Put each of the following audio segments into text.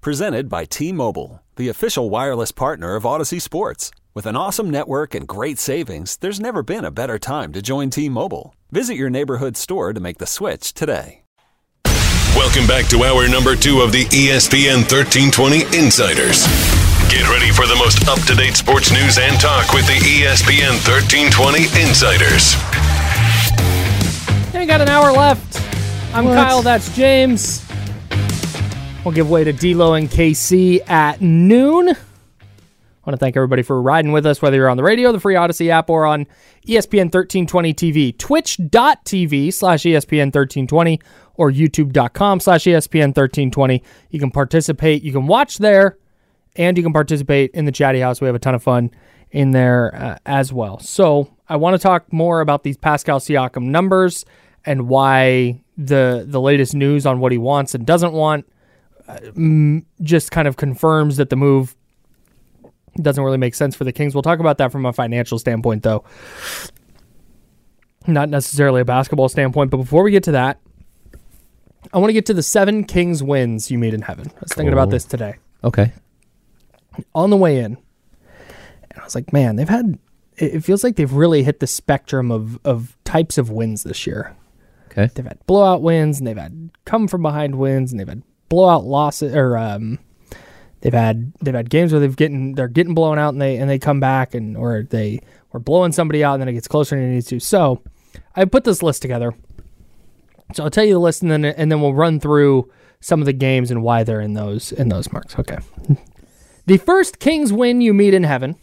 Presented by T Mobile, the official wireless partner of Odyssey Sports. With an awesome network and great savings, there's never been a better time to join T Mobile. Visit your neighborhood store to make the switch today. Welcome back to hour number two of the ESPN 1320 Insiders. Get ready for the most up to date sports news and talk with the ESPN 1320 Insiders. Yeah, we got an hour left. I'm Kyle. That's James. We'll give way to D'Lo and KC at noon. I want to thank everybody for riding with us, whether you're on the radio, the free Odyssey app, or on ESPN 1320 TV. Twitch.tv slash ESPN 1320 or YouTube.com slash ESPN 1320. You can participate. You can watch there, and you can participate in the chatty house. We have a ton of fun in there uh, as well. So I want to talk more about these Pascal Siakam numbers and why the the latest news on what he wants and doesn't want just kind of confirms that the move doesn't really make sense for the Kings. We'll talk about that from a financial standpoint, though, not necessarily a basketball standpoint. But before we get to that, I want to get to the seven Kings wins you made in heaven. I was thinking about this today Okay. on the way in, and I was like, man, they've had. It it feels like they've really hit the spectrum of of types of wins this year. Okay. They've had blowout wins, and they've had come from behind wins, and they've had blowout losses, or um, they've had they've had games where they've getting they're getting blown out, and they and they come back, and or they were blowing somebody out, and then it gets closer than it needs to. So, I put this list together. So I'll tell you the list, and then and then we'll run through some of the games and why they're in those in those marks. Okay. The first Kings win you meet in heaven.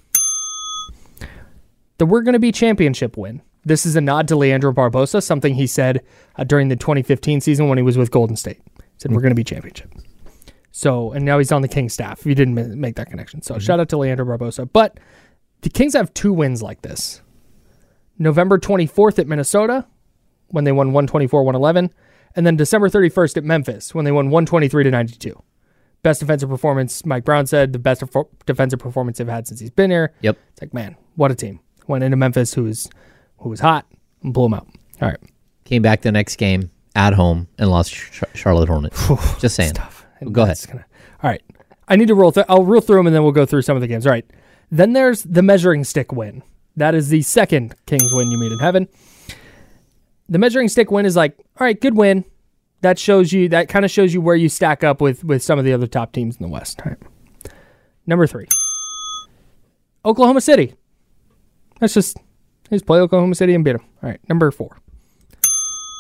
The We're Going to Be Championship win. This is a nod to Leandro Barbosa, something he said uh, during the 2015 season when he was with Golden State. Said, We're going to be championship. So, and now he's on the Kings staff. If you didn't make that connection. So, mm-hmm. shout out to Leandro Barbosa. But the Kings have two wins like this November 24th at Minnesota when they won 124 111, and then December 31st at Memphis when they won 123 to 92 best defensive performance. Mike Brown said the best defensive performance they've had since he's been here. Yep. It's like, man, what a team. Went into Memphis, who was who was hot, and blew them out. All right, Came back the next game at home and lost Ch- Charlotte Hornets. Just saying. Go ahead. Gonna, all right, I need to roll. Th- I'll roll through them, and then we'll go through some of the games. All right. Then there's the measuring stick win. That is the second Kings win you meet in heaven. The measuring stick win is like, all right, good win. That shows you. That kind of shows you where you stack up with with some of the other top teams in the West. All right. Number three, Oklahoma City. That's just just play Oklahoma City and beat them. All right. Number four,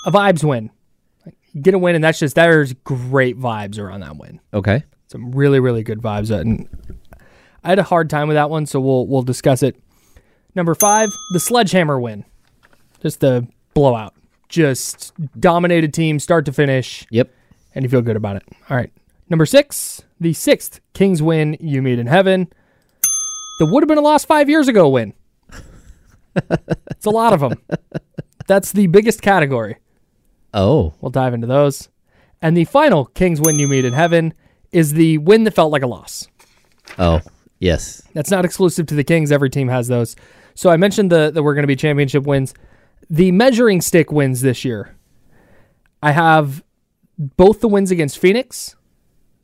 a vibes win. Get a win, and that's just there's great vibes around that win. Okay. Some really really good vibes. And I had a hard time with that one, so we'll we'll discuss it. Number five, the sledgehammer win. Just the blowout. Just dominated team start to finish Yep. and you feel good about it. All right. Number six, the sixth Kings win you meet in heaven. The would have been a loss five years ago win. it's a lot of them. That's the biggest category. Oh. We'll dive into those. And the final Kings win you meet in heaven is the win that felt like a loss. Oh. Yes. That's not exclusive to the Kings. Every team has those. So I mentioned the that we're going to be championship wins. The measuring stick wins this year. I have both the wins against Phoenix,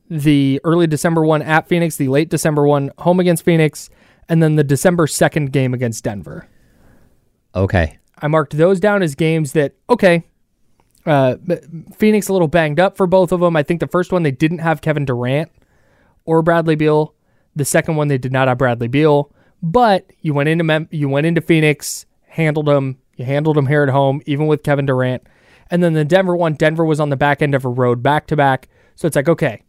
the early December one at Phoenix, the late December one home against Phoenix, and then the December 2nd game against Denver. Okay. I marked those down as games that okay. Uh, Phoenix a little banged up for both of them. I think the first one they didn't have Kevin Durant or Bradley Beal. The second one they did not have Bradley Beal. But you went into Mem- you went into Phoenix, handled them. You handled them here at home, even with Kevin Durant. And then the Denver one, Denver was on the back end of a road back to back. So it's like okay,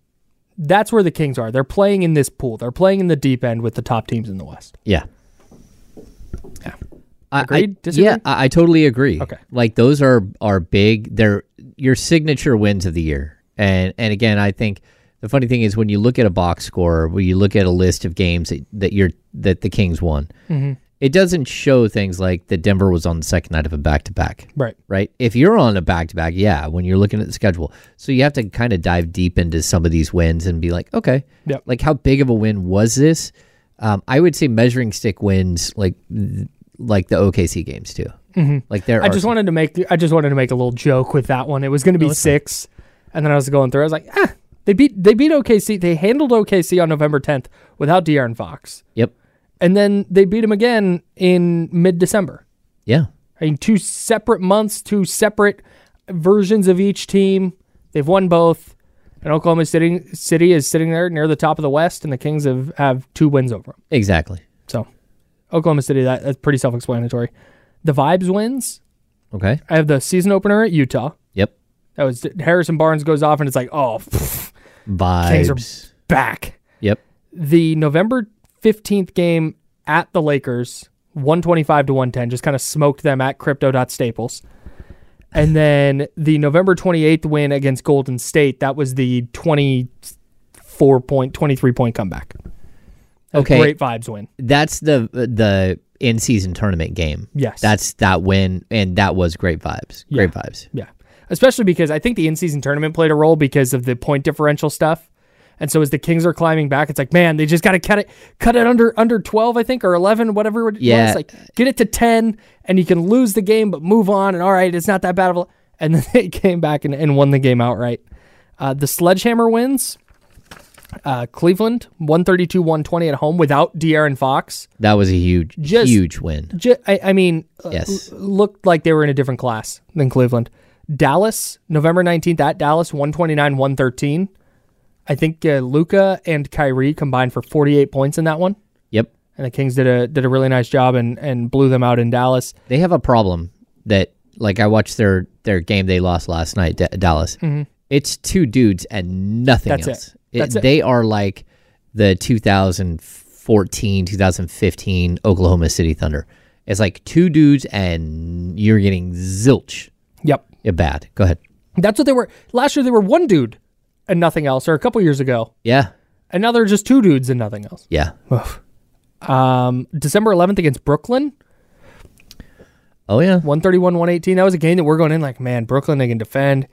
that's where the Kings are. They're playing in this pool. They're playing in the deep end with the top teams in the West. Yeah. I, I, Disagree? yeah, I, I totally agree. Okay. Like those are are big. They're your signature wins of the year. And and again, I think The funny thing is when you look at a box score, when you look at a list of games that, that you're that the Kings won, Mm-hmm. it doesn't show things like that Denver was on the second night of a back to back. Right. Right. If you're on a back to back, yeah, when you're looking at the schedule. So you have to kind of dive deep into some of these wins and be like, okay, Yep. like how big of a win was this? Um, I would say measuring stick wins like like the OKC games too. Mm-hmm. Like there I just wanted to make I just wanted to make a little joke with that one. It was going to be six, and then I was going through. I was like, ah, they beat they beat OKC. They handled OKC on November 10th without De'Aaron Fox, Yep. and then they beat him again in mid December. Yeah. I mean, two separate months, two separate versions of each team. They've won both, and Oklahoma City City is sitting there near the top of the West, and the Kings have have two wins over them. Exactly. So, Oklahoma City that, that's pretty self explanatory. The vibes wins. Okay. I have the season opener at Utah. Yep. That was Harrison Barnes goes off and it's like, oh, pff, Kings are back. Yep. The November 15th game at the Lakers, 125 to 110, just kind of smoked them at crypto.staples. And then the November 28th win against Golden State, that was the 24 point, 23 point comeback. A Okay. Great vibes win. That's the the in season tournament game. Yes. That's that win, and that was great vibes. Great vibes. Yeah. Especially because I think the in season tournament played a role because of the point differential stuff. And so as the Kings are climbing back, it's like, man, they just got to cut it, cut it under under twelve, I think, or eleven, whatever it Yeah. was. Like, get it to ten, and you can lose the game, but move on. And all right, it's not that bad of a. And then they came back and, and won the game outright. Uh, the sledgehammer wins. Uh, Cleveland, 132-120 at home without De'Aaron Fox. That was a huge, Just- huge win. Ju- I, I mean, uh, Yes. looked like they were in a different class than Cleveland. Dallas, November 19th at Dallas, 129 113. I think uh, Luka and Kyrie combined for 48 points in that one. Yep. And the Kings did a did a really nice job and, and blew them out in Dallas. They have a problem that, like, I watched their their game they lost last night, D- Dallas. It's two dudes and nothing Mm-hmm. That's else. That's it. They are like the 2014, 2015 Oklahoma City Thunder. It's like two dudes and you're getting zilch. Yep. Yeah, bad. Go ahead. That's what they were. Last year they were one dude and nothing else, or a couple years ago. Yeah. And now they're just two dudes and nothing else. Yeah. Um, December 11th against Brooklyn, Oh yeah. 131 118. That was a game that we're going in like, man, Brooklyn, they can defend.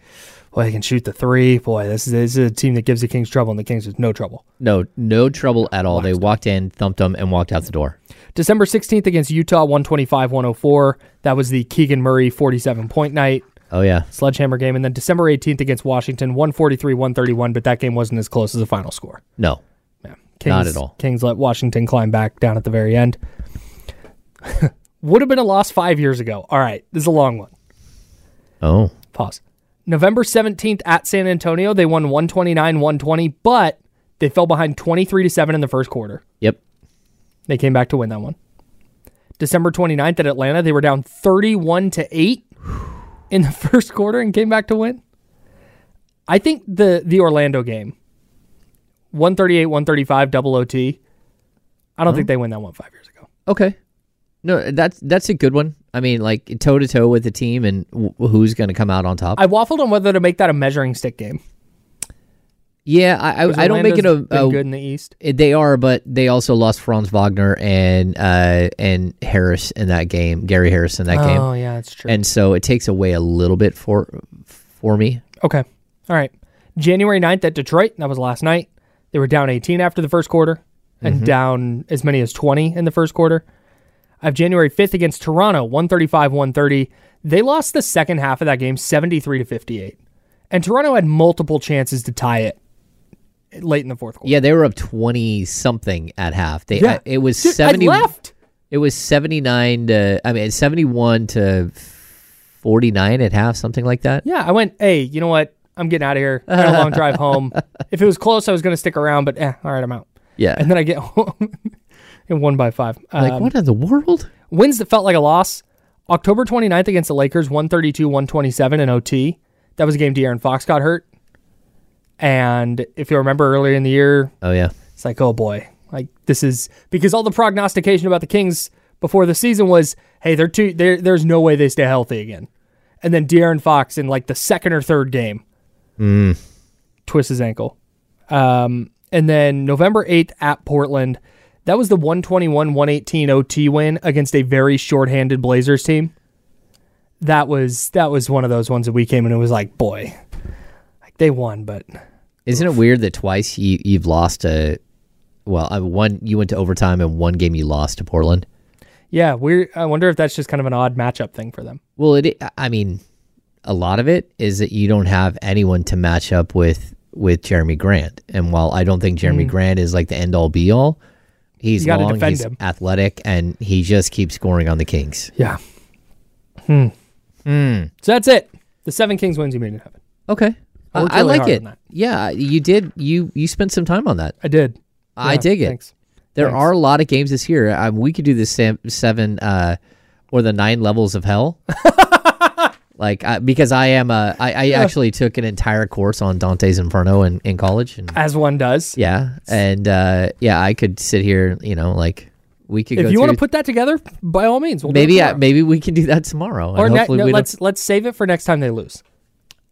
Boy, they can shoot the three. Boy, this is, this is a team that gives the Kings trouble, and the Kings is no trouble. No, no trouble at all. They walked in, thumped them, and walked out the door. December 16th against Utah, 125 104. That was the Keegan Murray 47 point night Oh yeah. sledgehammer game. And then December 18th against Washington, 143 131, but that game wasn't as close as the final score. No. Yeah. Kings, Not at all. Kings let Washington climb back down at the very end. Would have been a loss five years ago. All right, this is a long one. Oh. Pause. November 17th at San Antonio, they won 129 120, but they fell behind 23 to 7 in the first quarter. Yep. They came back to win that one. December 29th at Atlanta, they were down 31 to 8 in the first quarter and came back to win. I think the the Orlando game 138 135 double OT. I don't think they win that one 5 years ago. Okay. No, that's that's a good one. I mean, like toe to toe with the team, and w- who's going to come out on top? I waffled on whether to make that a measuring stick game. yeah, I, I, I don't make it a, a good in the East. They are, but they also lost Franz Wagner and uh and Harris in that game, Gary Harris in that game, Oh yeah, that's true. and so it takes away a little bit for for me. Okay. All right. January 9th at Detroit. That was last night. They were down 18 after the first quarter and down as many as 20 in the first quarter. I have January 5th against Toronto, 135 130. They lost the second half of that game 73 to 58. And Toronto had multiple chances to tie it late in the fourth quarter. Yeah, they were up twenty something at half. They Yeah. I- it was Dude, seventy. I left. It was seventy nine to I mean seventy one to forty nine at half, something like that. Yeah, I went, hey, you know what? I'm getting out of here. I got a long drive home. If it was close, I was going to stick around, but eh, all right, I'm out. Yeah, And then I get home and won by five. like Um, what in the world? Wins that felt like a loss. October 29th against the Lakers, 132 127 in OT. That was a game De'Aaron Fox got hurt. And if you remember earlier in the year, Oh yeah, it's like, oh boy, like this is because all the prognostication about the Kings before the season was, hey, they're too, they're, there's no way they stay healthy again. And then De'Aaron Fox in like the second or third game mm. twists his ankle Um, and then November 8th at Portland. That was the 121 118 OT win against a very shorthanded Blazers team. That was that was one of those ones that we came in and it was like, boy, like they won, but Isn't it weird that twice you, you've lost a, well, uh, one you went to overtime and one game you lost to Portland? yeah, we I wonder if that's just kind of an odd matchup thing for them. Well, it. I mean, a lot of it is that you don't have anyone to match up with with Jerami Grant. And while I don't think Jerami Grant is like the end all be all, he's. You long, he's him. athletic, and he just keeps scoring on the Kings. Yeah. Hmm. So that's it. The seven Kings wins you made it happen. Okay, I I, I really like it. Yeah, you did. You you spent some time on that. I did. I Yeah, dig it. Thanks. There Thanks. are a lot of games this year. Um, we could do the seven uh, or the nine levels of hell. like I, because I am a, I, I actually took an entire course on Dante's Inferno in, in college, and As one does. yeah, and uh, yeah, I could sit here, you know, like we could. If you want to put that together, by all means, we'll do it maybe, I, maybe we can do that tomorrow. or and ne- hopefully no, we don't- let's let's save it for next time they lose,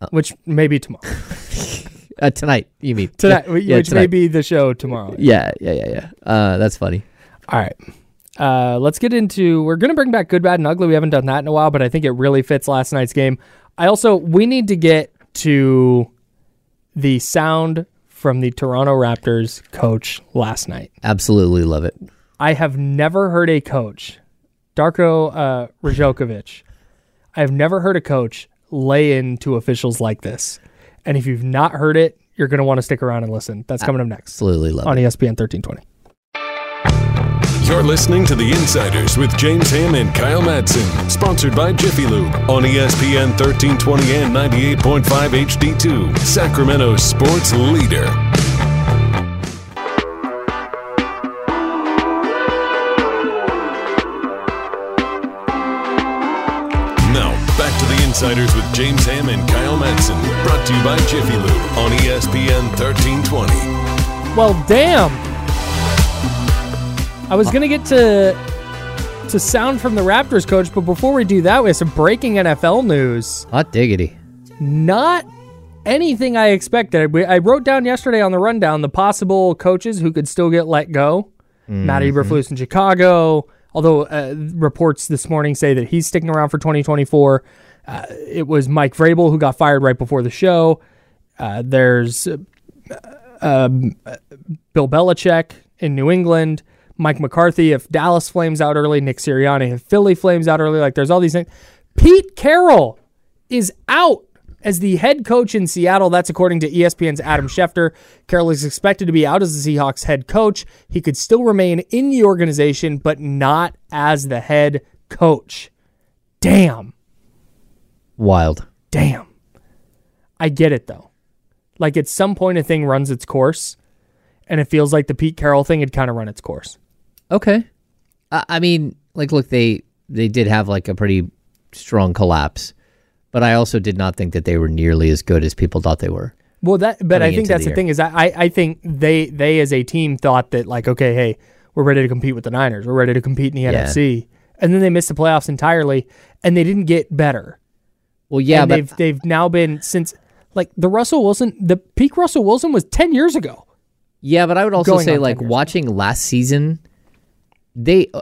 Oh. which may be tomorrow. uh, tonight. You mean Tonight, Yeah, which yeah, may be the show tomorrow. Yeah, yeah, yeah, yeah. Uh, that's funny. All right. Uh, let's get into. We're going to bring back good, bad, and ugly. We haven't done that in a while, but I think it really fits last night's game. I also we need to get to the sound from the Toronto Raptors coach last night. Absolutely love it. I have never heard a coach, Darko uh, Rajakovic. I have never heard a coach lay into officials like this. And if you've not heard it, you're going to want to stick around and listen. That's coming up next Absolutely love it. on it. ESPN 1320. You're listening to The Insiders with James Ham and Kyle Madsen, sponsored by Jiffy Lube on ESPN 1320 and 98.5 HD2, Sacramento sports leader. Now, back to The Insiders with James Ham and Kyle Madsen, brought to you by Jiffy Lube on ESPN 1320. Well, damn. I was going to get to to sound from the Raptors coach, but before we do that, we have some breaking NFL news. Hot diggity. Not anything I expected. I wrote down yesterday on the rundown the possible coaches who could still get let go. Matt Eberflus in Chicago. Although uh, reports this morning say that he's sticking around for 2024. Uh, it was Mike Vrabel who got fired right before the show. Uh, there's uh, um, uh, Bill Belichick in New England. Mike McCarthy if Dallas flames out early. Nick Sirianni if Philly flames out early. Like there's all these things. Pete Carroll is out as the head coach in Seattle. That's according to ESPN's Adam Schefter. Carroll is expected to be out as the Seahawks head coach. He could still remain in the organization, but not as the head coach. Damn. Wild. Damn. I get it though. Like at some point, a thing runs its course, and it feels like the Pete Carroll thing had kind of run its course. Okay. I, I mean, like, look, they they did have like a pretty strong collapse, but I also did not think that they were nearly as good as people thought they were. Well, that but I think that's the the, thing is I I I think they they as a team thought that like okay hey we're ready to compete with the Niners we're ready to compete in the Yeah. NFC and then they missed the playoffs entirely and they didn't get better Well, yeah, and but they've they've now been since like the Russell Wilson the peak Russell Wilson was ten years ago yeah, but I would also going say like 10 years. watching last season, they uh,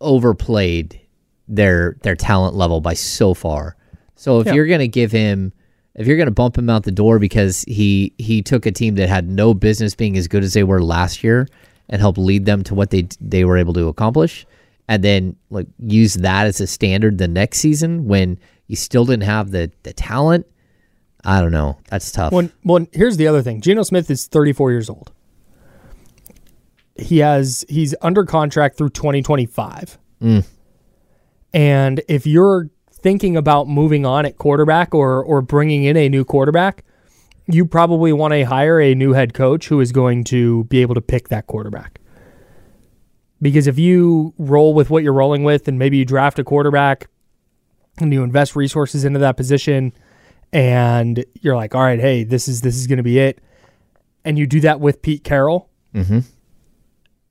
overplayed their their talent level by so far. So if Yeah. you're gonna give him, if you're gonna bump him out the door because he he took a team that had no business being as good as they were last year and helped lead them to what they they were able to accomplish, and then like use that as a standard the next season when you still didn't have the the talent. I don't know. That's tough. Well, here's the other thing. Geno Smith is 34 years old. He has he's under contract through 2025. And if you're thinking about moving on at quarterback or or bringing in a new quarterback, you probably want to hire a new head coach who is going to be able to pick that quarterback. Because if you roll with what you're rolling with and maybe you draft a quarterback and you invest resources into that position and you're like, all right, hey, this is this is going to be it, and you do that with Pete Carroll, Mm-hmm.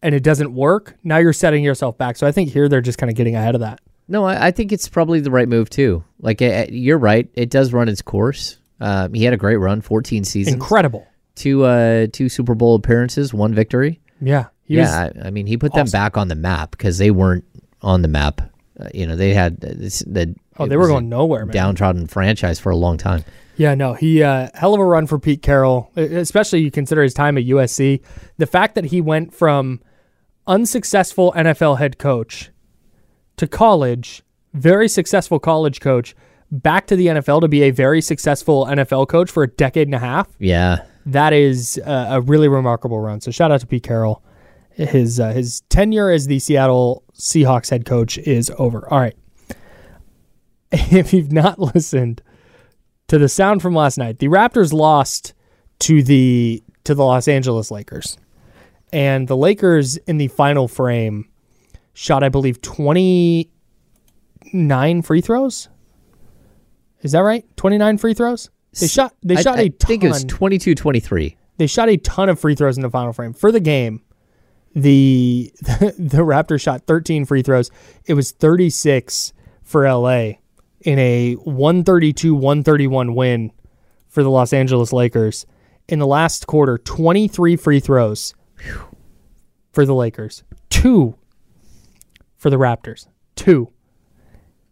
And it doesn't work, now you're setting yourself back. So I think here they're just kind of getting ahead of that. No, I, I think it's probably the right move too. Like uh, you're right, it does run its course. Um, he had a great run, 14 seasons. Incredible. two uh two Super Bowl appearances, one victory. Yeah. Yeah, I, I mean, he put them back on the map because they weren't on the map. Uh, you know, they had uh, this, the oh, they were going nowhere, man. downtrodden franchise for a long time. Yeah, no, he uh, hell of a run for Pete Carroll, especially you consider his time at USC. The fact that he went from unsuccessful NFL head coach to college, very successful college coach, back to the NFL to be a very successful NFL coach for a decade and a half. Yeah, That is uh, a really remarkable run. So shout out to Pete Carroll. His uh, his tenure as the Seattle Seahawks head coach is over. All right. If you've not listened to the sound from last night, the Raptors lost to the to the Los Angeles Lakers. And the Lakers in the final frame shot I believe 29 free throws. Is that right? 29 free throws? They shot they I- shot I a ton think it was 22-23. they shot a ton of free throws in the final frame for the game. The the Raptors shot 13 free throws. It was 36 for LA in a 132-131 win for the Los Angeles Lakers. In the last quarter, 23 free throws for the Lakers. 2 for the Raptors. 2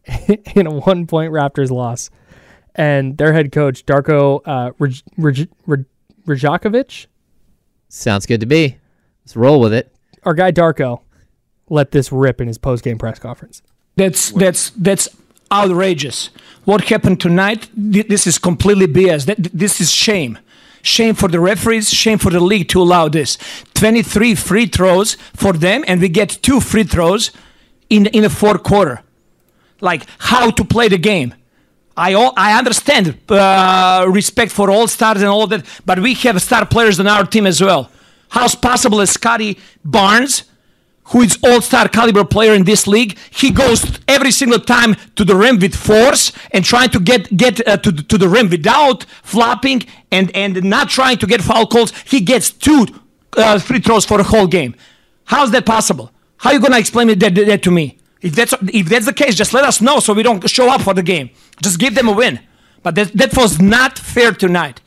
in a one-point Raptors loss. And their head coach Darko uh, Raj- Raj- Raj- Rajakovic, Sounds good to me. Let's roll with it. our guy Darko, let this rip in his post-game press conference. That's that's that's outrageous. What happened tonight? th- This is completely BS. That, this is shame. Shame for the referees. Shame for the league to allow this. Twenty-three free throws for them, and we get two free throws in in the fourth quarter. Like how to play the game. I all, I understand uh, respect for all stars and all that, but we have star players on our team as well. How's possible Scottie Barnes, who is all-star caliber player in this league, he goes every single time to the rim with force and trying to get get uh, to, the- to the rim without flopping and and not trying to get foul calls. He gets two uh, free throws for the whole game. How's that possible? How are you gonna explain it that, that to me? If that's if that's the case, just let us know so we don't show up for the game. Just give them a win. But that that was not fair tonight,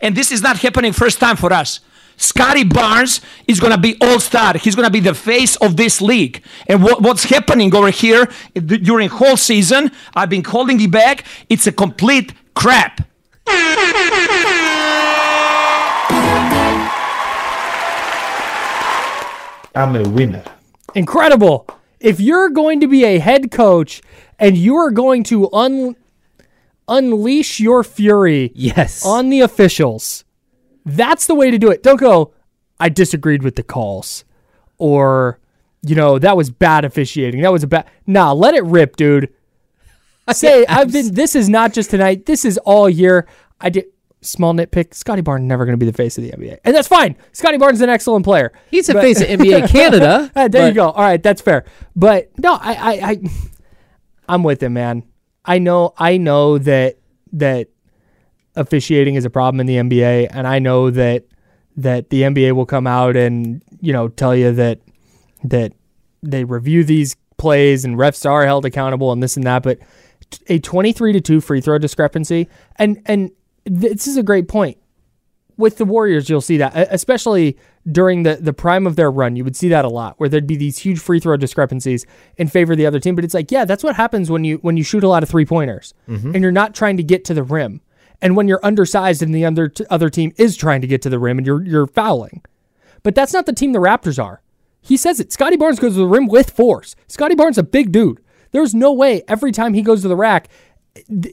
and this is not happening first time for us. Scottie Barnes is going to be all star. He's going to be the face of this league. And what, what's happening over here d- during whole season, I've been holding it back. It's a complete crap. I'm a winner. Incredible. If you're going to be a head coach and you are going to un- unleash your fury Yes. on the officials, that's the way to do it. Don't go, I disagreed with the calls. Or, you know, that was bad officiating. That was a bad. Nah, let it rip, dude. Say, I've been, this is not just tonight. This is all year. I did. Small nitpick. Scottie Barnes never going to be the face of the NBA, and that's fine. Scottie Barnes is an excellent player. He's the But- face of NBA Canada. There you go. All right, that's fair. But no, I, I, I, I'm with him, man. I know, I know that that officiating is a problem in the NBA, and I know that that the NBA will come out and you know tell you that that they review these plays and refs are held accountable and this and that. But a 23 to two free throw discrepancy, and and this is a great point with the Warriors, you'll see that, especially during the, the prime of their run. You would see that a lot, where there'd be these huge free throw discrepancies in favor of the other team. But it's like, yeah, that's what happens when you when you shoot a lot of three pointers mm-hmm. and you're not trying to get to the rim, and when you're undersized and the other t- other team is trying to get to the rim and you're you're fouling. But that's not the team the Raptors are. He says it. Scottie Barnes goes to the rim with force. Scottie Barnes a big dude. There's no way every time he goes to the rack,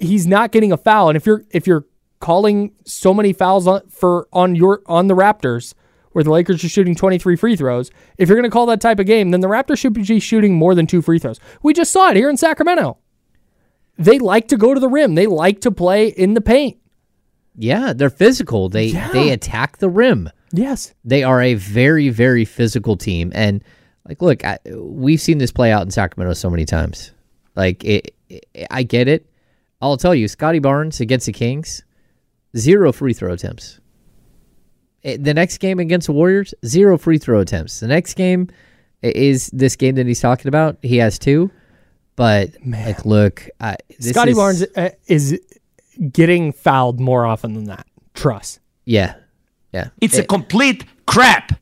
he's not getting a foul. And if you're if you're calling so many fouls on, for on your on the Raptors, where the Lakers are shooting 23 free throws, if you're going to call that type of game, then the Raptors should be shooting more than two free throws. We just saw it here in Sacramento. They like to go to the rim. They like to play in the paint. Yeah, they're physical. They they attack the rim. Yes. They are a very very physical team, and like, look, I, we've seen this play out in Sacramento so many times. Like, it, it, I get it. I'll tell you, Scottie Barnes against the Kings, zero free throw attempts. Eh, The next game against the Warriors, zero free throw attempts. The next game is this game that he's talking about. He has two, but like, look, I, this Scottie is- Barnes uh, is getting fouled more often than that. Trust. Yeah. Yeah. It's a complete crap.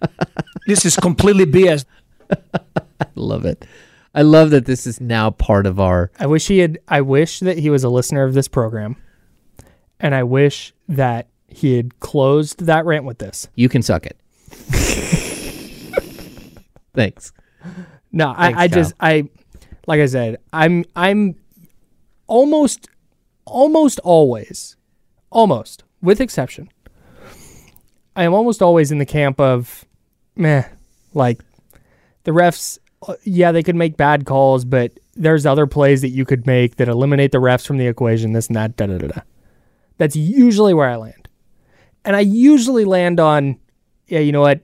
this is completely BS. I love it. I love that this is now part of our. I wish he had. I wish that he was a listener of this program, and I wish that he had closed that rant with this. You can suck it. Thanks. No, Thanks, I, I just I like I said, I'm I'm almost almost always almost with exception. I am almost always in the camp of meh, like the refs uh, yeah, they could make bad calls, but there's other plays that you could make that eliminate the refs from the equation, this and that, da da da da. That's usually where I land. And I usually land on, yeah, you know what?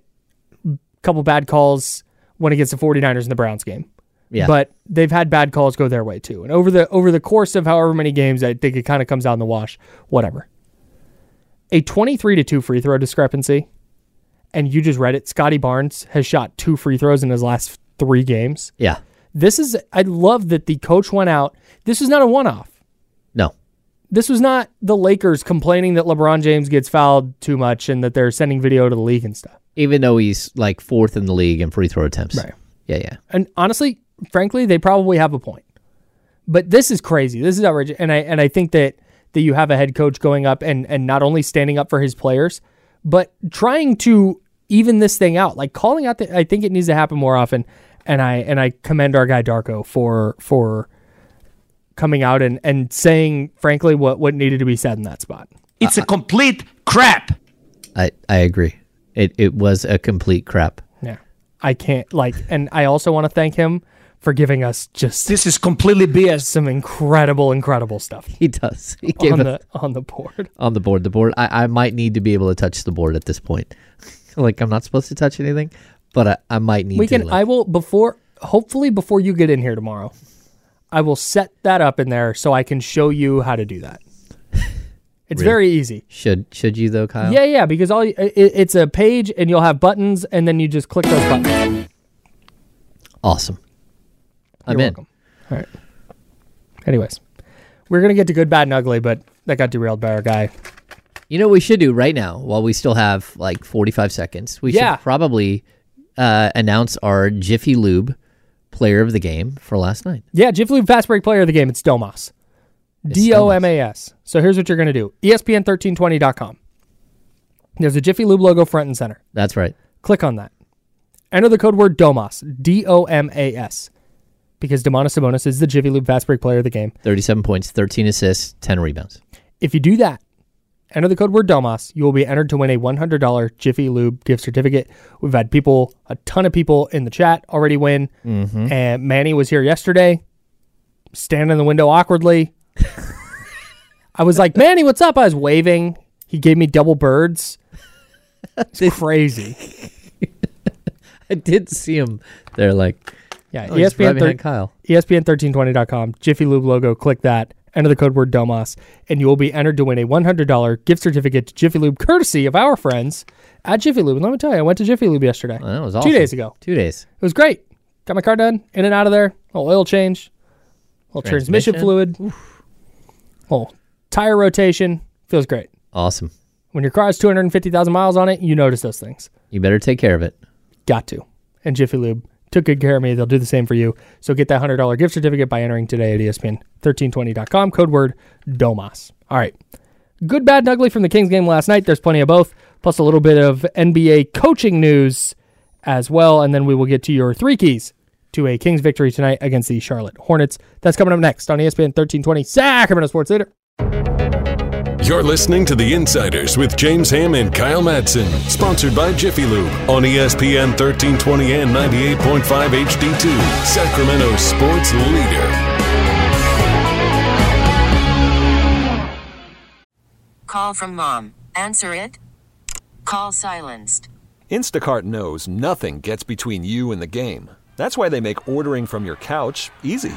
couple bad calls when it gets the 49ers in the Browns game. Yeah. But they've had bad calls go their way too. And over the over the course of however many games, I think it kind of comes out in the wash. Whatever. A 23 to 2 free throw discrepancy. And you just read it. Scottie Barnes has shot two free throws in his last three games. Yeah. This is I love that the coach went out. This is not a one off. No. This was not the Lakers complaining that LeBron James gets fouled too much and that they're sending video to the league and stuff. Even though he's like fourth in the league in free throw attempts. Right. Yeah. Yeah. And honestly, frankly, they probably have a point. But this is crazy. This is outrageous. And I and I think that that you have a head coach going up and and not only standing up for his players, but trying to even this thing out, like calling out. The, I think it needs to happen more often. And I and I commend our guy Darko for for coming out and and saying frankly what what needed to be said in that spot. It's a complete crap. I, I agree. It it was a complete crap. Yeah. I can't like and I also want to thank him for giving us just This is completely BS. some incredible incredible stuff He does. He gave on us the on the board. on the board. The board. I, I might need to be able to touch the board at this point. like I'm not supposed to touch anything, but I, I might need We to. can. like- I will before. Hopefully, before you get in here tomorrow, I will set that up in there so I can show you how to do that. It's very easy. should should you though, Kyle? Yeah, yeah. Because all you- it, it's a page, and you'll have buttons, and then you just click those buttons. Awesome. I'm You're in. welcome. All right. Anyways, we're gonna get to good, bad, and ugly, but that got derailed by our guy. You know what we should do right now while we still have like 45 seconds? We Yeah. should probably uh, announce our Jiffy Lube player of the game for last night. Yeah, Jiffy Lube Fast Break Player of the Game. It's Domas. D O M A S. So here's what you're going to do E ESPN1320.com. There's a Jiffy Lube logo front and center. That's right. Click on that. Enter the code word DOMAS, D O M A S, because Domantas Sabonis is the Jiffy Lube Fast Break Player of the game. 37 points, 13 assists, 10 rebounds. If you do that, enter the code word DOMAS, you will be entered to win a $100 Jiffy Lube gift certificate. We've had people, a ton of people in the chat already win. Mm-hmm. And Manny was here yesterday, standing in the window awkwardly. I was like, Manny, what's up? I was waving. He gave me double birds. It's crazy. I did see him there, like, Yeah, oh, ESPN, right thir- Kyle. ESPN1320.com, Jiffy Lube logo, click that, enter the code word DOMAS, and you will be entered to win a $100 gift certificate to Jiffy Lube, courtesy of our friends at Jiffy Lube. And let me tell you, I went to Jiffy Lube yesterday. Oh, that was awesome. Two days ago. Two days. It was great. Got my car done, in and out of there, little oil change, little transmission, Transmission. fluid, little tire rotation. Feels great. Awesome. When your car has 250,000 miles on it, you notice those things. You better take care of it. Got to. And Jiffy Lube took good care of me. They'll do the same for you. So get that $100 gift certificate by entering today at E ESPN1320.com, code word DOMAS. All right. Good, bad, and ugly from the Kings game last night. There's plenty of both, plus a little bit of NBA coaching news as well. And then we will get to your three keys to a Kings victory tonight against the Charlotte Hornets. That's coming up next on ESPN 1320 Sacramento Sports Leader. You're listening to The Insiders with James Ham and Kyle Madsen, sponsored by Jiffy Lube on ESPN 1320 and 98.5 HD2, Sacramento sports leader. Call from mom. Answer it. Call silenced. Instacart knows nothing gets between you and the game. That's why they make ordering from your couch easy.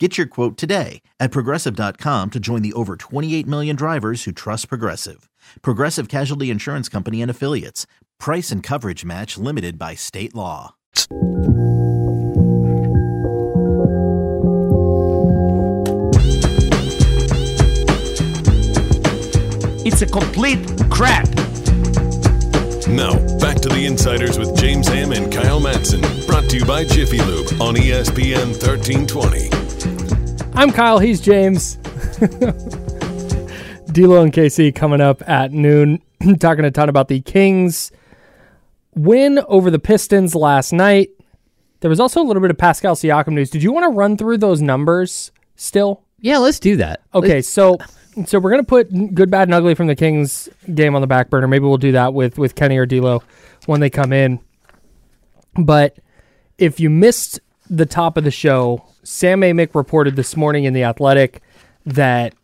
Get your quote today at progressive.com to join the over 28 million drivers who trust Progressive. Progressive Casualty Insurance Company and Affiliates. Price and coverage match limited by state law. It's a complete crap. Now, back to the Insiders with James Ham and Kyle Madsen. Brought to you by Jiffy Lube on ESPN 1320. I'm Kyle. He's James. D'Lo and KC coming up at noon, talking a ton about the Kings win over the Pistons last night. There was also a little bit of Pascal Siakam news. Did you want to run through those numbers still? Yeah, let's do that. Okay, so so we're gonna put good, bad, and ugly from the Kings game on the back burner. Maybe we'll do that with with Kenny or D'Lo when they come in. But if you missed the top of the show, Sam Amick reported this morning in the Athletic that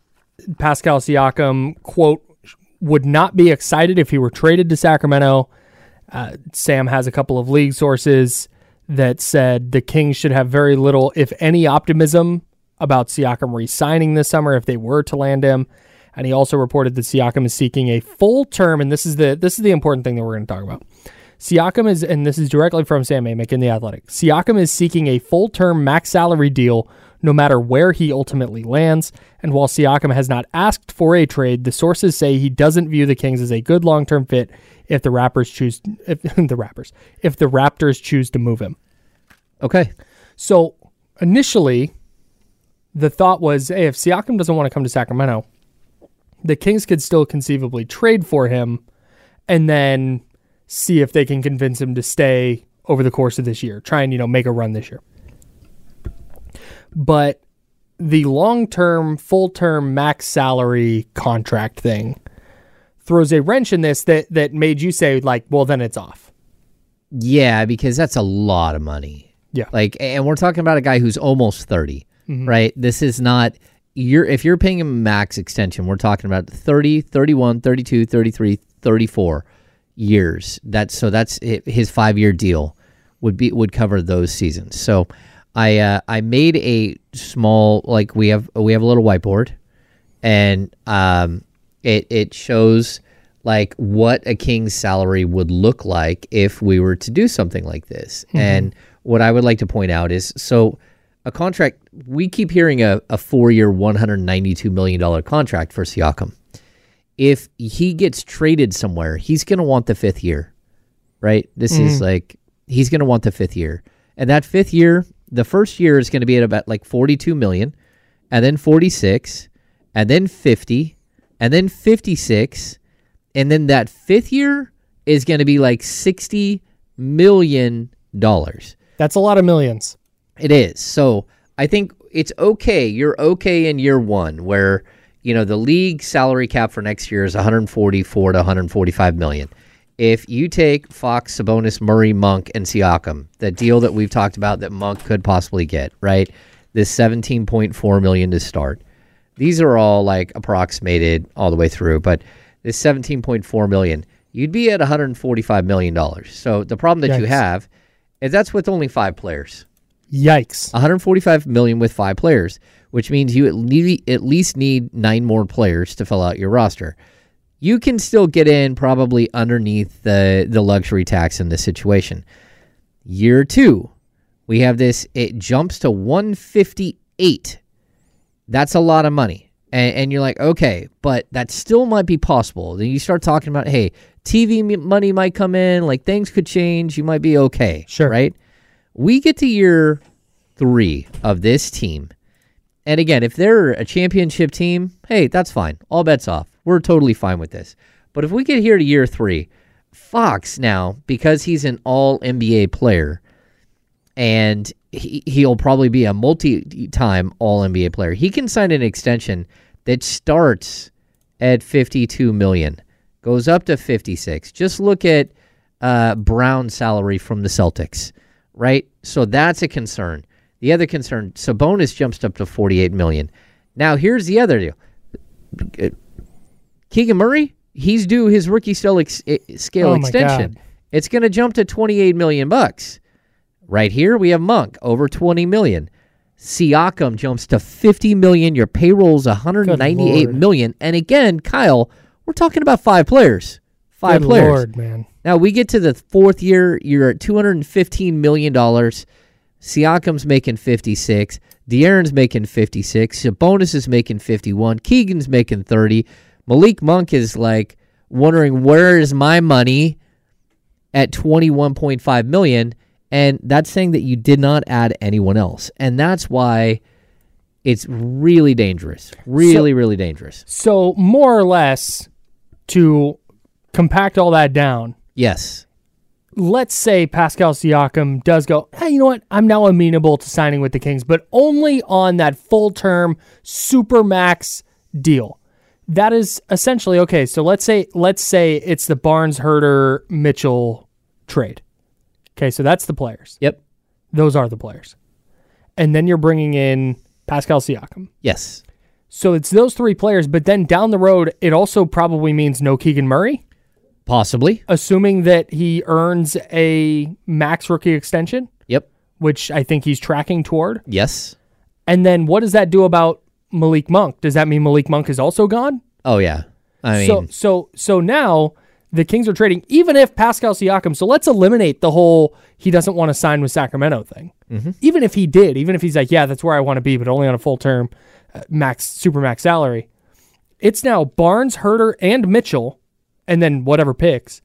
Pascal Siakam quote would not be excited if he were traded to Sacramento. Uh, Sam has a couple of league sources that said the Kings should have very little, if any, optimism about Siakam re-signing this summer if they were to land him. And he also reported that Siakam is seeking a full term, and this is the this is the important thing that we're going to talk about. Siakam is, and this is directly from Sam Amick in the Athletic. Siakam is seeking a full term max salary deal, no matter where he ultimately lands. And while Siakam has not asked for a trade, the sources say he doesn't view the Kings as a good long term fit if the Raptors choose if the Raptors if the Raptors choose to move him. Okay. So initially, the thought was, hey, if Siakam doesn't want to come to Sacramento, the Kings could still conceivably trade for him and then see if they can convince him to stay over the course of this year, try and, you know, make a run this year. But the long term, full term max salary contract thing throws a wrench in this that, that made you say, like, well, then it's off. Yeah, because that's a lot of money. Yeah. Like, and we're talking about a guy who's almost 30, mm-hmm. right? This is not, you're, if you're paying him a max extension, we're talking about 30, 31, 32, 33, 34 years. That's, so that's hi- his five year deal would be, would cover those seasons. So I, uh, I made a small, like we have, we have a little whiteboard and, um, it, it shows like what a king's salary would look like if we were to do something like this. And what I would like to point out is so a contract we keep hearing a, a four year $192 million contract for Siakam. If he gets traded somewhere, he's gonna want the fifth year. Right? This is mm-hmm. like he's gonna want the fifth year. And that fifth year, the first year is gonna be at about like 42 million, and then 46, and then 50, and then 56 and then that fifth year is going to be like 60 million dollars That's a lot of millions. it is so i think it's okay you're okay in year one where you know the league salary cap for next year is 144 to 145 million if you take fox sabonis murray monk and siakam the deal that we've talked about that monk could possibly get right this 17.4 million to start these are all like approximated all the way through, but this 17.4 million, you'd be at 145 million dollars. So the problem that you have is that's with only five players. Yikes. 145 million with five players, which means you at, le- at least need nine more players to fill out your roster. You can still get in probably underneath the the luxury tax in this situation. Year two, we have this. It jumps to 158 that's a lot of money. And, and you're like, okay, but that still might be possible. Then you start talking about, hey, TV money might come in, like things could change. You might be okay. Sure. Right? We get to year three of this team. And again, if they're a championship team, hey, that's fine. All bets off. We're totally fine with this. But if we get here to year three, Fox now, because he's an all NBA player, and he, he'll probably be a multi-time all NBA player. He can sign an extension that starts at 52 million, goes up to 56. Just look at uh, Brown's salary from the Celtics, right? So that's a concern. The other concern, Sabonis jumps up to 48 million. Now here's the other deal. Keegan Murray, he's due his rookie scale, ex- eh, scale Oh extension. God. It's going to jump to 28 million bucks. Right here we have Monk over 20 million. Siakam jumps to 50 million. Your payroll's 198 million. And again, Kyle, we're talking about five players. Five Good players. Lord, man. Now we get to the fourth year, you're at 215 million dollars. Siakam's making 56. De'Aaron's making 56. Sabonis is making 51. Keegan's making 30. Malik Monk is like wondering where is my money at 21.5 million and that's saying that you did not add anyone else. And that's why it's really dangerous. Really really dangerous. So more or less, to compact all that down, Yes. Let's say Pascal Siakam does go, hey, you know what? I'm now amenable to signing with the Kings, but only on that full term super max deal. That is essentially okay. So let's say let's say it's the Barnes Huerter Mitchell trade. Okay, so that's the players. Yep. Those are the players. And then you're bringing in Pascal Siakam. Yes. So it's those three players, but then down the road, it also probably means no Keegan Murray, Possibly. assuming that he earns a max rookie extension, Yep. which I think he's tracking toward. Yes. And then what does that do about Malik Monk? Does that mean Malik Monk is also gone? Oh yeah. I mean, so so so now the Kings are trading even if Pascal Siakam. So let's eliminate the whole he doesn't want to sign with Sacramento thing. Even if he did, even if he's like, yeah, that's where I want to be, but only on a full term uh, max super max salary. It's now Barnes, Huerter, and Mitchell, and then whatever picks,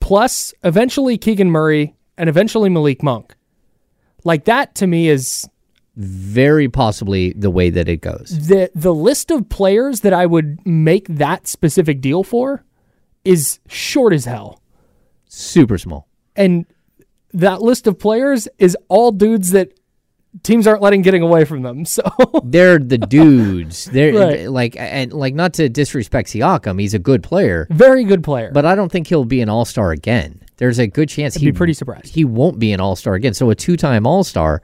plus eventually Keegan Murray and eventually Malik Monk. Like that to me is very possibly the way that it goes. the the list of players that I would make that specific deal for is short as hell. Super small. And that list of players is all dudes that teams aren't letting getting away from them. So They're the dudes. They're Right. like and like not to disrespect Siakam, he's a good player, very good player. but I don't think he'll be an all-star again. There's a good chance I'd he be pretty surprised. He won't be an all-star again. So a two-time all-star,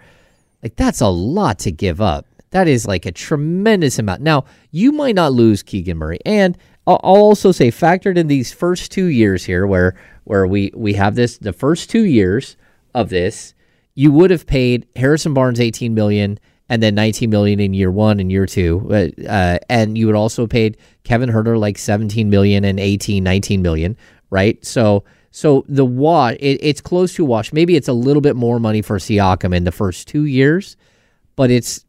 like that's a lot to give up. That is like a tremendous amount. Now, you might not lose Keegan Murray. And I'll I'll also say factored in these first 2 years here where where we we have this the first 2 years of this, you would have paid Harrison Barnes 18 million and then 19 million in year 1 and year 2 uh, uh, and you would also paid Kevin Huerter like 17 million and 18 19 million, right? So so the wash it, it's close to wash. Maybe it's a little bit more money for Siakam in the first 2 years, but it's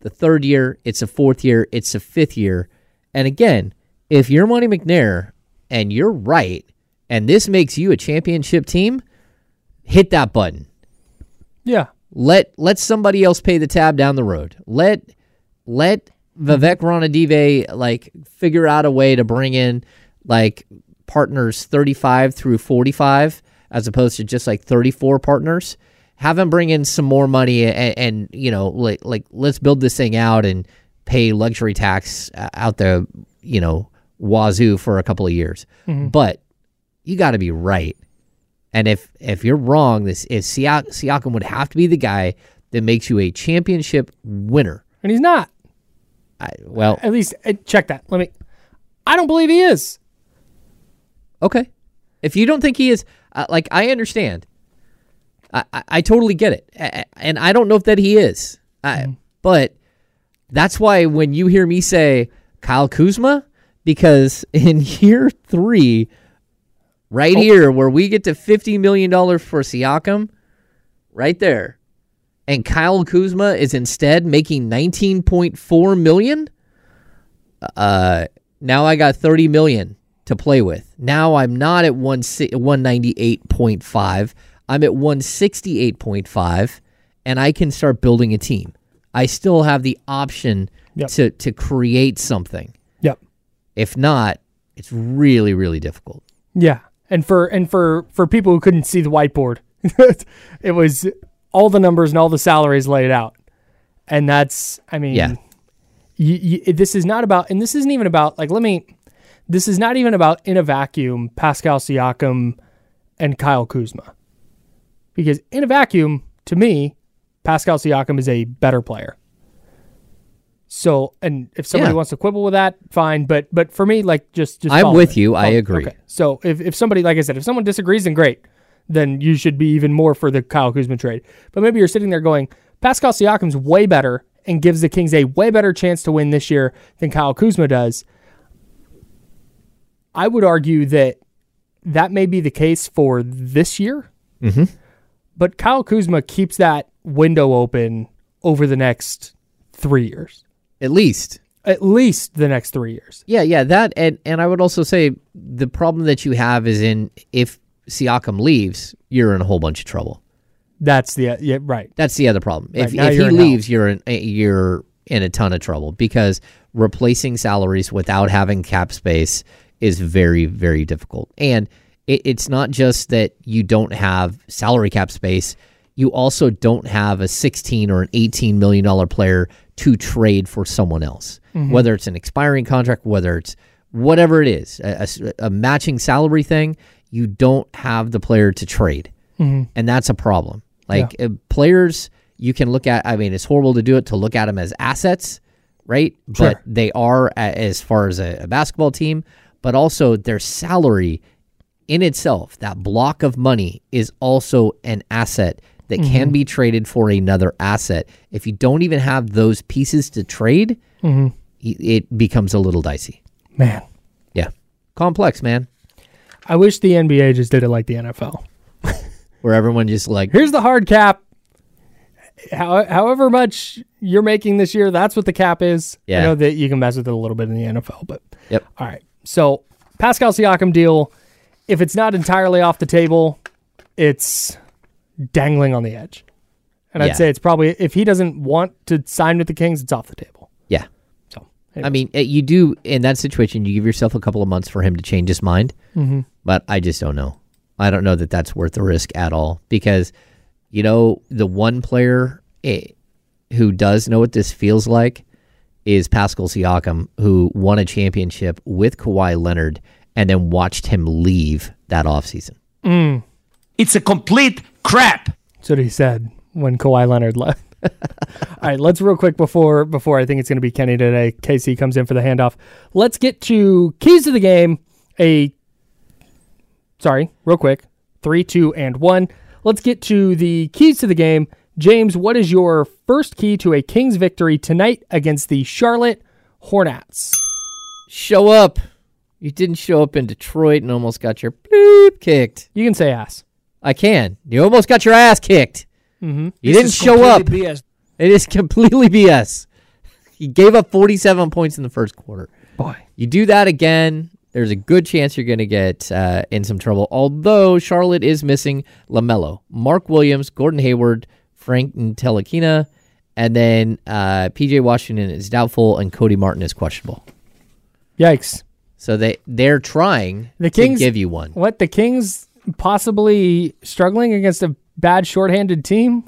the third year, it's a fourth year, it's a fifth year. And again, if you're Monte McNair and you're right, and this makes you a championship team, hit that button. Yeah. Let let somebody else pay the tab down the road. Let let Vivek Ranadive like figure out a way to bring in like partners 35 through 45 as opposed to just like 34 partners. Have him bring in some more money and, and you know like like let's build this thing out and pay luxury tax uh, out the you know wazoo for a couple of years. But you got to be right. And if if you're wrong, this if Siak- Siakam would have to be the guy that makes you a championship winner. And he's not. I, well, At least uh, check that. Let me I don't believe he is. okay. If you don't think he is, uh, like I understand, I, I, I totally get it, and I don't know if that he is. I, But that's why when you hear me say Kyle Kuzma, because in year three, right here where we get to fifty million dollars for Siakam, right there, and Kyle Kuzma is instead making nineteen point four million. uh, now I got 30 million to play with. Now I'm not at one si- 198.5. I'm at 168.5 and I can start building a team. I still have the option Yep. to to create something. Yep. If not, it's really really difficult. Yeah, and for and for for people who couldn't see the whiteboard, it was all the numbers and all the salaries laid out, and that's I mean, Yeah. you, you, this is not about, and this isn't even about like let me, this is not even about in a vacuum Pascal Siakam and Kyle Kuzma, because in a vacuum to me, Pascal Siakam is a better player. So, and if somebody Yeah. wants to quibble with that, fine. But but for me, like just just I'm with it. you. I Follow it. agree. Okay. So if if somebody, like I said, if someone disagrees, then great. Then you should be even more for the Kyle Kuzma trade. But maybe you're sitting there going, Pascal Siakam's way better and gives the Kings a way better chance to win this year than Kyle Kuzma does. I would argue that that may be the case for this year. Mhm. But Kyle Kuzma keeps that window open over the next three years, At least. at least the next three years. Yeah, yeah, that and and I would also say the problem that you have is in if Siakam leaves, you're in a whole bunch of trouble. That's the yeah right. That's the other problem. Right, if if he you're hell. leaves, you're in eh, you're in a ton of trouble because replacing salaries without having cap space is very very difficult. And it, it's not just that you don't have salary cap space. You also don't have a 16 or an 18 million dollar player to trade for someone else. Whether it's an expiring contract, whether it's whatever it is, a matching salary thing, you don't have the player to trade and that's a problem. Like uh, players, you can look at. I mean, it's horrible to do it to look at them as assets, right? Sure. But they are as far as a, a basketball team, but also their salary in itself, that block of money is also an asset that can mm-hmm. be traded for another asset. If you don't even have those pieces to trade, mm-hmm. y- it becomes a little dicey. Man, Yeah, complex, man. I wish the NBA just did it like the NFL. Where everyone just like, Here's the hard cap. How, however much you're making this year, that's what the cap is. I Yeah. know that you can mess with it a little bit in the NFL, but yep, all right. So Pascal Siakam deal, if it's not entirely off the table, it's dangling on the edge. And Yeah. I'd say it's probably if he doesn't want to sign with the Kings, it's off the table. yeah. So I mean, uh, you do in that situation. You give yourself a couple of months for him to change his mind, mm-hmm. but I just don't know. I don't know that that's worth the risk at all because, you know, the one player eh, who does know what this feels like is Pascal Siakam, who won a championship with Kawhi Leonard and then watched him leave that offseason. It's a complete crap. That's what he said when Kawhi Leonard left. All right, let's real quick before before I think it's going to be Kenny today. KC comes in for the handoff. Let's get to keys to the game. A sorry, real quick. Three, two, and one. Let's get to the keys to the game. James, what is your first key to a Kings victory tonight against the Charlotte Hornets? Show up. You didn't show up in Detroit and almost got your bloop kicked. You can say ass. I can. You almost got your ass kicked. Mm-hmm. You didn't show up. BS. It is completely BS. He gave up 47 points in the first quarter. Boy. You do that again, there's a good chance you're going to get uh, in some trouble. Although Charlotte is missing LaMelo, Mark Williams, Gordon Hayward, Frank Ntilikina, and then uh, PJ Washington is doubtful and Cody Martin is questionable. Yikes. So they they're trying The Kings to give you one. What the Kings possibly struggling against a bad shorthanded team?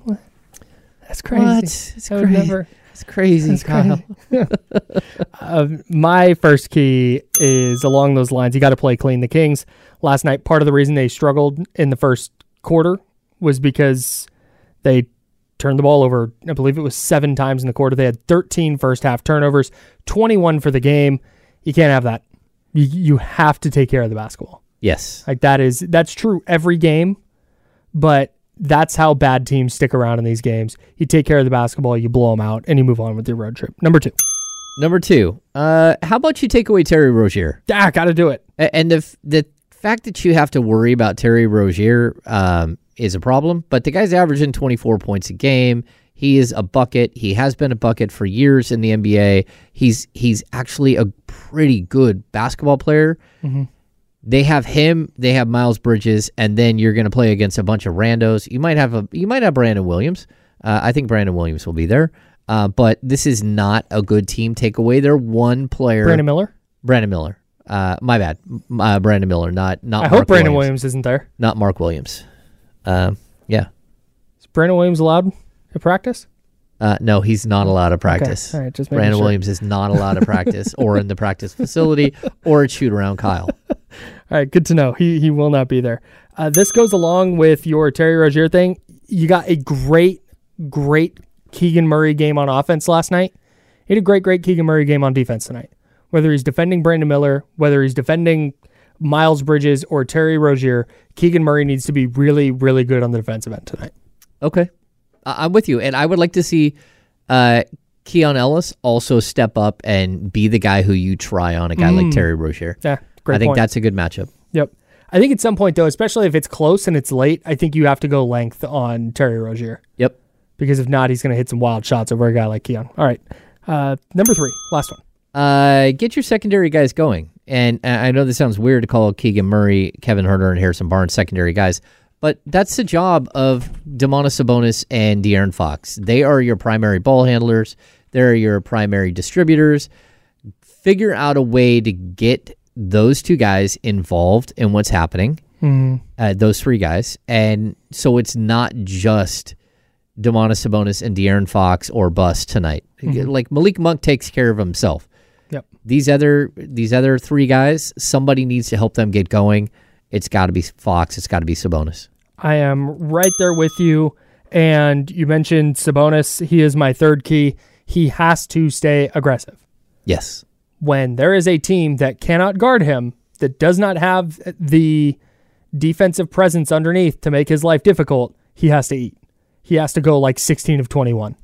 That's crazy. What? It's I would crazy. never. It's crazy, That's Kyle. crazy. Uh, my first key is along those lines. You got to play clean. The Kings last night. Part of the reason they struggled in the first quarter was because they turned the ball over. I believe it was seven times in the quarter. They had 13 first half turnovers, 21 for the game. You can't have that. You, you have to take care of the basketball. Yes. Like that is that's true every game, but that's how bad teams stick around in these games. You take care of the basketball, you blow them out, and you move on with your road trip. Number two, Number two, uh, how about you take away Terry Rozier? ah, got to do it. And the f- the fact that you have to worry about Terry Rozier um, is a problem, but the guy's averaging 24 points a game. He is a bucket. He has been a bucket for years in the NBA. He's he's actually a pretty good basketball player. They have him. They have Miles Bridges, and then you're going to play against a bunch of randos. You might have a you might have Brandon Williams. Uh, I think Brandon Williams will be there. Uh, but this is not a good team. takeaway. They're one player, Brandon Miller. Brandon Miller. Uh, my bad, uh, Brandon Miller. Not not. I Mark hope Brandon Williams. Williams isn't there. Not Mark Williams. Um, yeah. Is Brandon Williams allowed to practice? Uh, no, he's not allowed to practice. All right, just Brandon sure. Williams is not allowed to practice or in the practice facility or at shoot around Kyle. All right, good to know. He he will not be there. Uh, this goes along with your Terry Rozier thing. You got a great, great Keegan Murray game on offense last night. He had a great, great Keegan Murray game on defense tonight. Whether he's defending Brandon Miller, whether he's defending Miles Bridges or Terry Rozier, Keegan Murray needs to be really, really good on the defensive end tonight. Okay. I- I'm with you. And I would like to see uh, Keon Ellis also step up and be the guy who you try on a guy like Terry Rozier. Yeah, great I think point. that's a good matchup. Yep. I think at some point though, especially if it's close and it's late, I think you have to go length on Terry Rozier. Yep. because if not, he's going to hit some wild shots over a guy like Keon. All right, uh, number three, last one. Uh, get your secondary guys going. And uh, I know this sounds weird to call Keegan Murray, Kevin Huerter, and Harrison Barnes secondary guys, but that's the job of Domantas Sabonis and De'Aaron Fox. They are your primary ball handlers. They're your primary distributors. Figure out a way to get those two guys involved in what's happening. Uh, those three guys, and so it's not just Domantas Sabonis and De'Aaron Fox or bust tonight. Like Malik Monk takes care of himself Yep. these other these other three guys, somebody needs to help them get going. It's got to be Fox. It's got to be Sabonis. I am right there with you. And you mentioned Sabonis. He is my third key. He has to stay aggressive. Yes. When there is a team that cannot guard him, that does not have the defensive presence underneath to make his life difficult, he has to eat. He has to go like 16 of 21.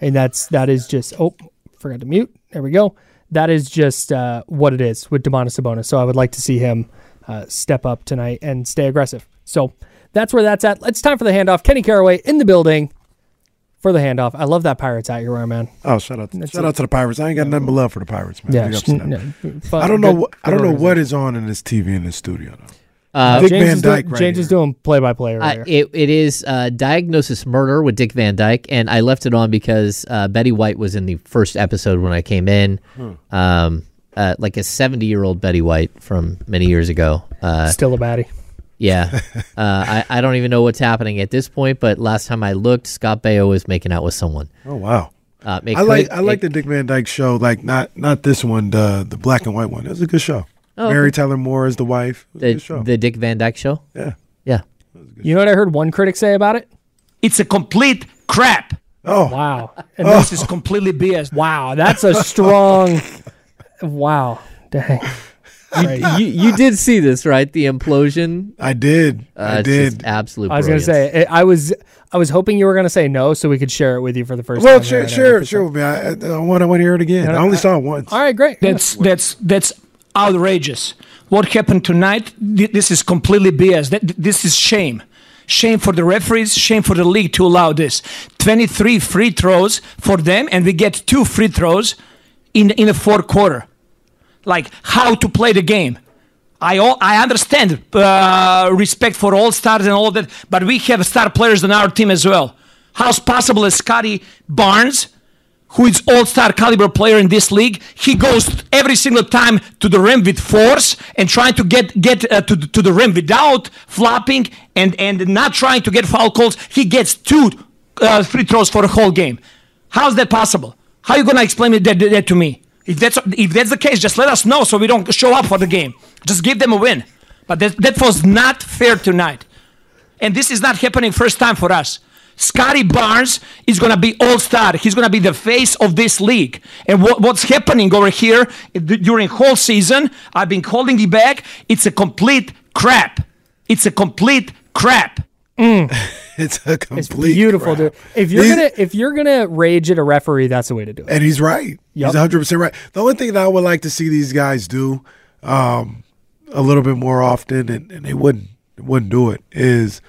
And that's that is just oh, forgot to mute. There we go. That is just uh, what it is with Domantas Sabonis. So I would like to see him uh, step up tonight and stay aggressive. So that's where that's at. It's time for the handoff. Kenny Caraway in the building for the handoff. I love that Pirates hat you're wearing, man. Oh, shout out! That's shout it. out to the Pirates. I ain't got nothing but love for the Pirates, man. Yeah, Big sh- to no, fun- I don't know. good- What, I don't know what organization. is on in this TV in this studio though. Uh, Dick James Van is doing- Dyke right James is here. doing play by play uh, earlier. it, it is uh, Diagnosis Murder with Dick Van Dyke, and I left it on because uh, Betty White was in the first episode when I came in. Um, uh, like a 70 year old Betty White from many years ago. Uh, Still a baddie. Yeah. uh, I, I don't even know what's happening at this point, but last time I looked, Scott Baio was making out with someone. Oh wow! Uh, it I like I like it- the Dick Van Dyke show. Like not not this one, the the black and white one. It was a good show. Oh, Mary okay. Tyler Moore is the wife. It was a the, good show. the Dick Van Dyke show. yeah. Yeah. You know what I heard one critic say about it? It's a complete crap. Oh Wow. And This is completely BS. Wow, that's a strong. wow, dang. You you did see this right? The implosion. I did. Uh, I did. absolute. I was gonna say I I was I was hoping you were gonna say no, so we could share it with you for the first Well, time. share sure, share share with me. I, I, I want I want to hear it again. I only saw it once. All right, great. That's that's that's outrageous. What happened tonight? th- This is completely BS. That, this is shame. Shame for the referees, shame for the league to allow this. 23 free throws for them, and we get two free throws in in the fourth quarter. Like how to play the game. I all, I understand uh, respect for all stars and all that, but we have star players on our team as well. How's possible Scottie Barnes, who is all-star caliber player in this league, he goes every single time to the rim with force and trying to get get uh, to, to the rim without flopping and and not trying to get foul calls. He gets two uh, free throws for the whole game. How's that possible? How are you gonna explain that, that to me? If that's if that's the case, just let us know so we don't show up for the game. Just give them a win. But that, that was not fair tonight. And this is not happening first time for us. Scottie Barnes is going to be all star. He's going to be the face of this league. And what, what's happening over here during whole season, I've been calling it back. It's a complete crap. It's a complete crap. Mm. It's a complete. It's beautiful, crap. dude. If you're These- gonna if you're gonna rage at a referee, that's the way to do it. and he's right. Yup. He's 100 percent right. The only thing that I would like to see these guys do um, a little bit more often, and, and they wouldn't wouldn't do it, is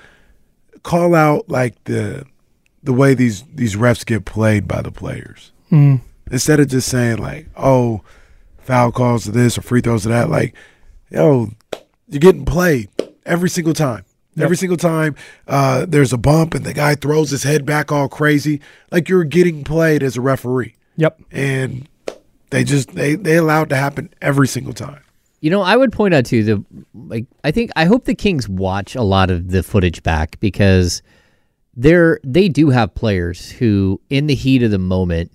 call out like the the way these these refs get played by the players. Mm. Instead of just saying like, "Oh, foul calls to this or free throws to that," like, yo, you're getting played every single time. Every single time uh, there's a bump and the guy throws his head back all crazy, like you're getting played as a referee. Yep. And they just they they allow it to happen every single time. You know, I would point out too the like I think I hope the Kings watch a lot of the footage back because they're they do have players who in the heat of the moment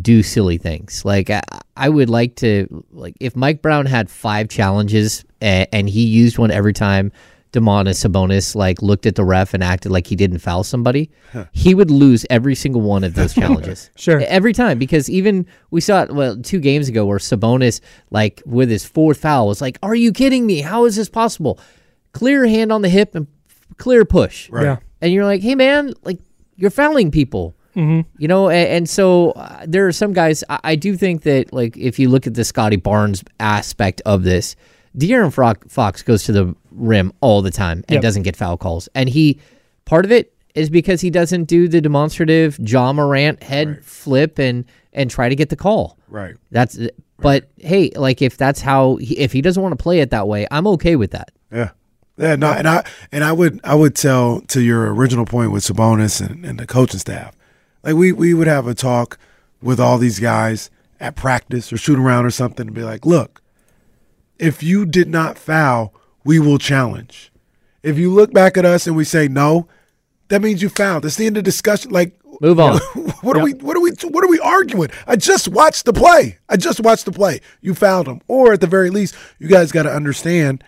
do silly things. Like I, I would like to like if Mike Brown had five challenges and, and he used one every time Domantas Sabonis like looked at the ref and acted like he didn't foul somebody, he would lose every single one of those challenges. Sure. Every time because even we saw it well two games ago where Sabonis like with his fourth foul was like, "Are you kidding me? How is this possible?" Clear hand on the hip and clear push. Right. Yeah. And you're like, "Hey man, like you're fouling people." Mm-hmm. You know, and, and so uh, there are some guys. I, I do think that, like, if you look at the Scottie Barnes aspect of this, De'Aaron Fro- Fox goes to the rim all the time and Yep. doesn't get foul calls. And he, part of it is because he doesn't do the demonstrative Ja Morant head flip and and try to get the call. Right. That's, but hey, like if that's how, he, if he doesn't want to play it that way, I'm okay with that. Yeah. Yeah, no, and I and I would I would tell to your original point with Sabonis and, and the coaching staff, like we we would have a talk with all these guys at practice or shoot around or something and be like, look, if you did not foul, we will challenge. If you look back at us and we say no, that means you fouled. That's the end of discussion. Like Move on. what are we what are we what are we arguing? I just watched the play. I just watched the play. You fouled him. Or at the very least, you guys got to understand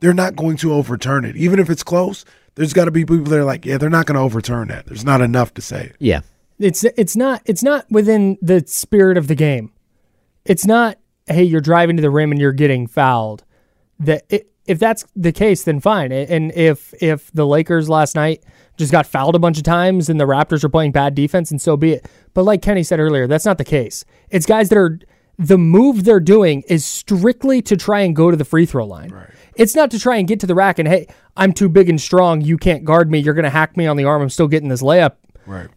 they're not going to overturn it. Even if it's close, there's got to be people that are like, yeah, they're not going to overturn that. There's not enough to say it. Yeah. It's it's not it's not within the spirit of the game. It's not hey you're driving to the rim and you're getting fouled. That if that's the case, then fine. And if if the Lakers last night just got fouled a bunch of times and the Raptors are playing bad defense, and so be it. But like Kenny said earlier, that's not the case. It's guys that are the move they're doing is strictly to try and go to the free throw line. It's not to try and get to the rack and hey, I'm too big and strong. You can't guard me. You're gonna hack me on the arm. I'm still getting this layup Right.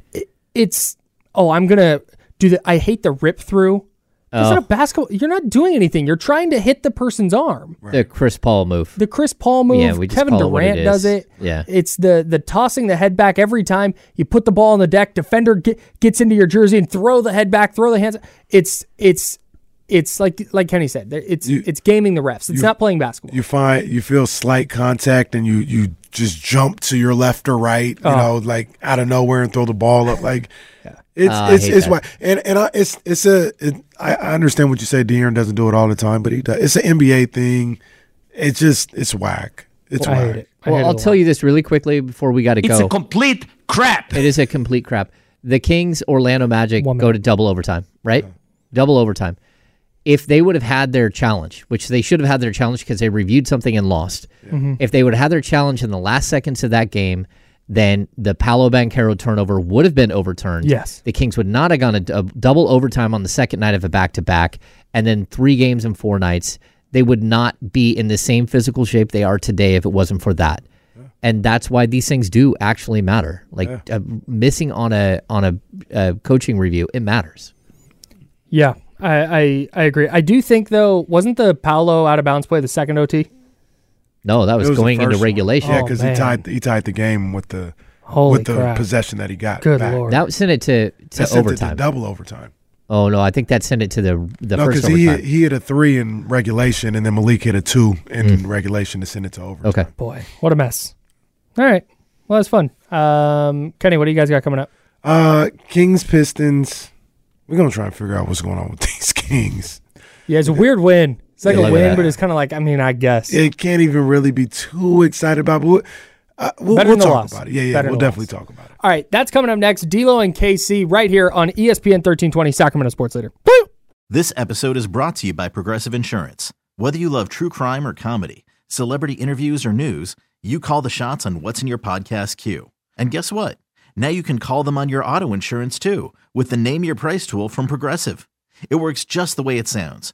it's oh i'm gonna do the i hate the rip through it's Oh. not a basketball you're not doing anything you're trying to hit the person's arm The Chris Paul move. the chris paul move Yeah, we just kevin call it what durant it does is. it Yeah. it's the the tossing the head back every time you put the ball on the deck defender get, gets into your jersey and throw the head back throw the hands it's it's it's like like kenny said it's You- it's gaming the refs it's you- not playing basketball You find you feel slight contact and you you just jump to your left or right, you Oh. know, like out of nowhere and throw the ball up. Like it's Oh, it's it's that. why and and I, it's it's a it, I, I understand what you say. De'Aaron doesn't do it all the time, but he does. It's an NBA thing. It's just it's whack. It's i whack. hate it I Well, hate I'll tell lot. you this really quickly before we got to go. It's a complete crap. It is a complete crap. The Kings, Orlando Magic One go to double overtime, right? Double overtime. If they would have had their challenge, which they should have had their challenge because they reviewed something and lost, Mm-hmm. if they would have had their challenge in the last seconds of that game, then the Paolo Banchero turnover would have been overturned. Yes. The Kings would not have gone a, a double overtime on the second night of a back to back, and then three games in four nights. They would not be in the same physical shape they are today if it wasn't for that and that's why these things do actually matter. Like uh, missing on a on a, uh coaching review, it matters. yeah I, I i agree i do think though wasn't the paolo out of bounds play the second ot No, that was, was going into first one. regulation. Yeah, Oh, because he tied he tied the game with the Holy with the crap. possession that he got. Good back. lord. That sent it to, to That sent it to overtime. double overtime. oh no, I think that sent it to the the No, first because he overtime. he hit a three in regulation, and then Malik hit a two in regulation to send it to overtime. okay. Boy, what a mess. All right. Well, that's fun. Um, Kenny, what do you guys got coming up? Uh, Kings Pistons. We're gonna try and figure out what's going on with these Kings. Yeah, it's a weird win. It's like Yeah. a win, but it's kind of like, I mean, I guess. It can't even really be too excited about. But we'll, uh, we'll, we'll talk loss. about it. Yeah, yeah, Better we'll definitely loss. talk about it. All right, that's coming up next. D'Lo and KC right here on ESPN 1320 Sacramento Sports Leader. Woo! This episode is brought to you by Progressive Insurance. Whether you love true crime or comedy, celebrity interviews or news, you call the shots on what's in your podcast queue. And guess what? Now you can call them on your auto insurance too with the Name Your Price tool from Progressive. It works just the way it sounds.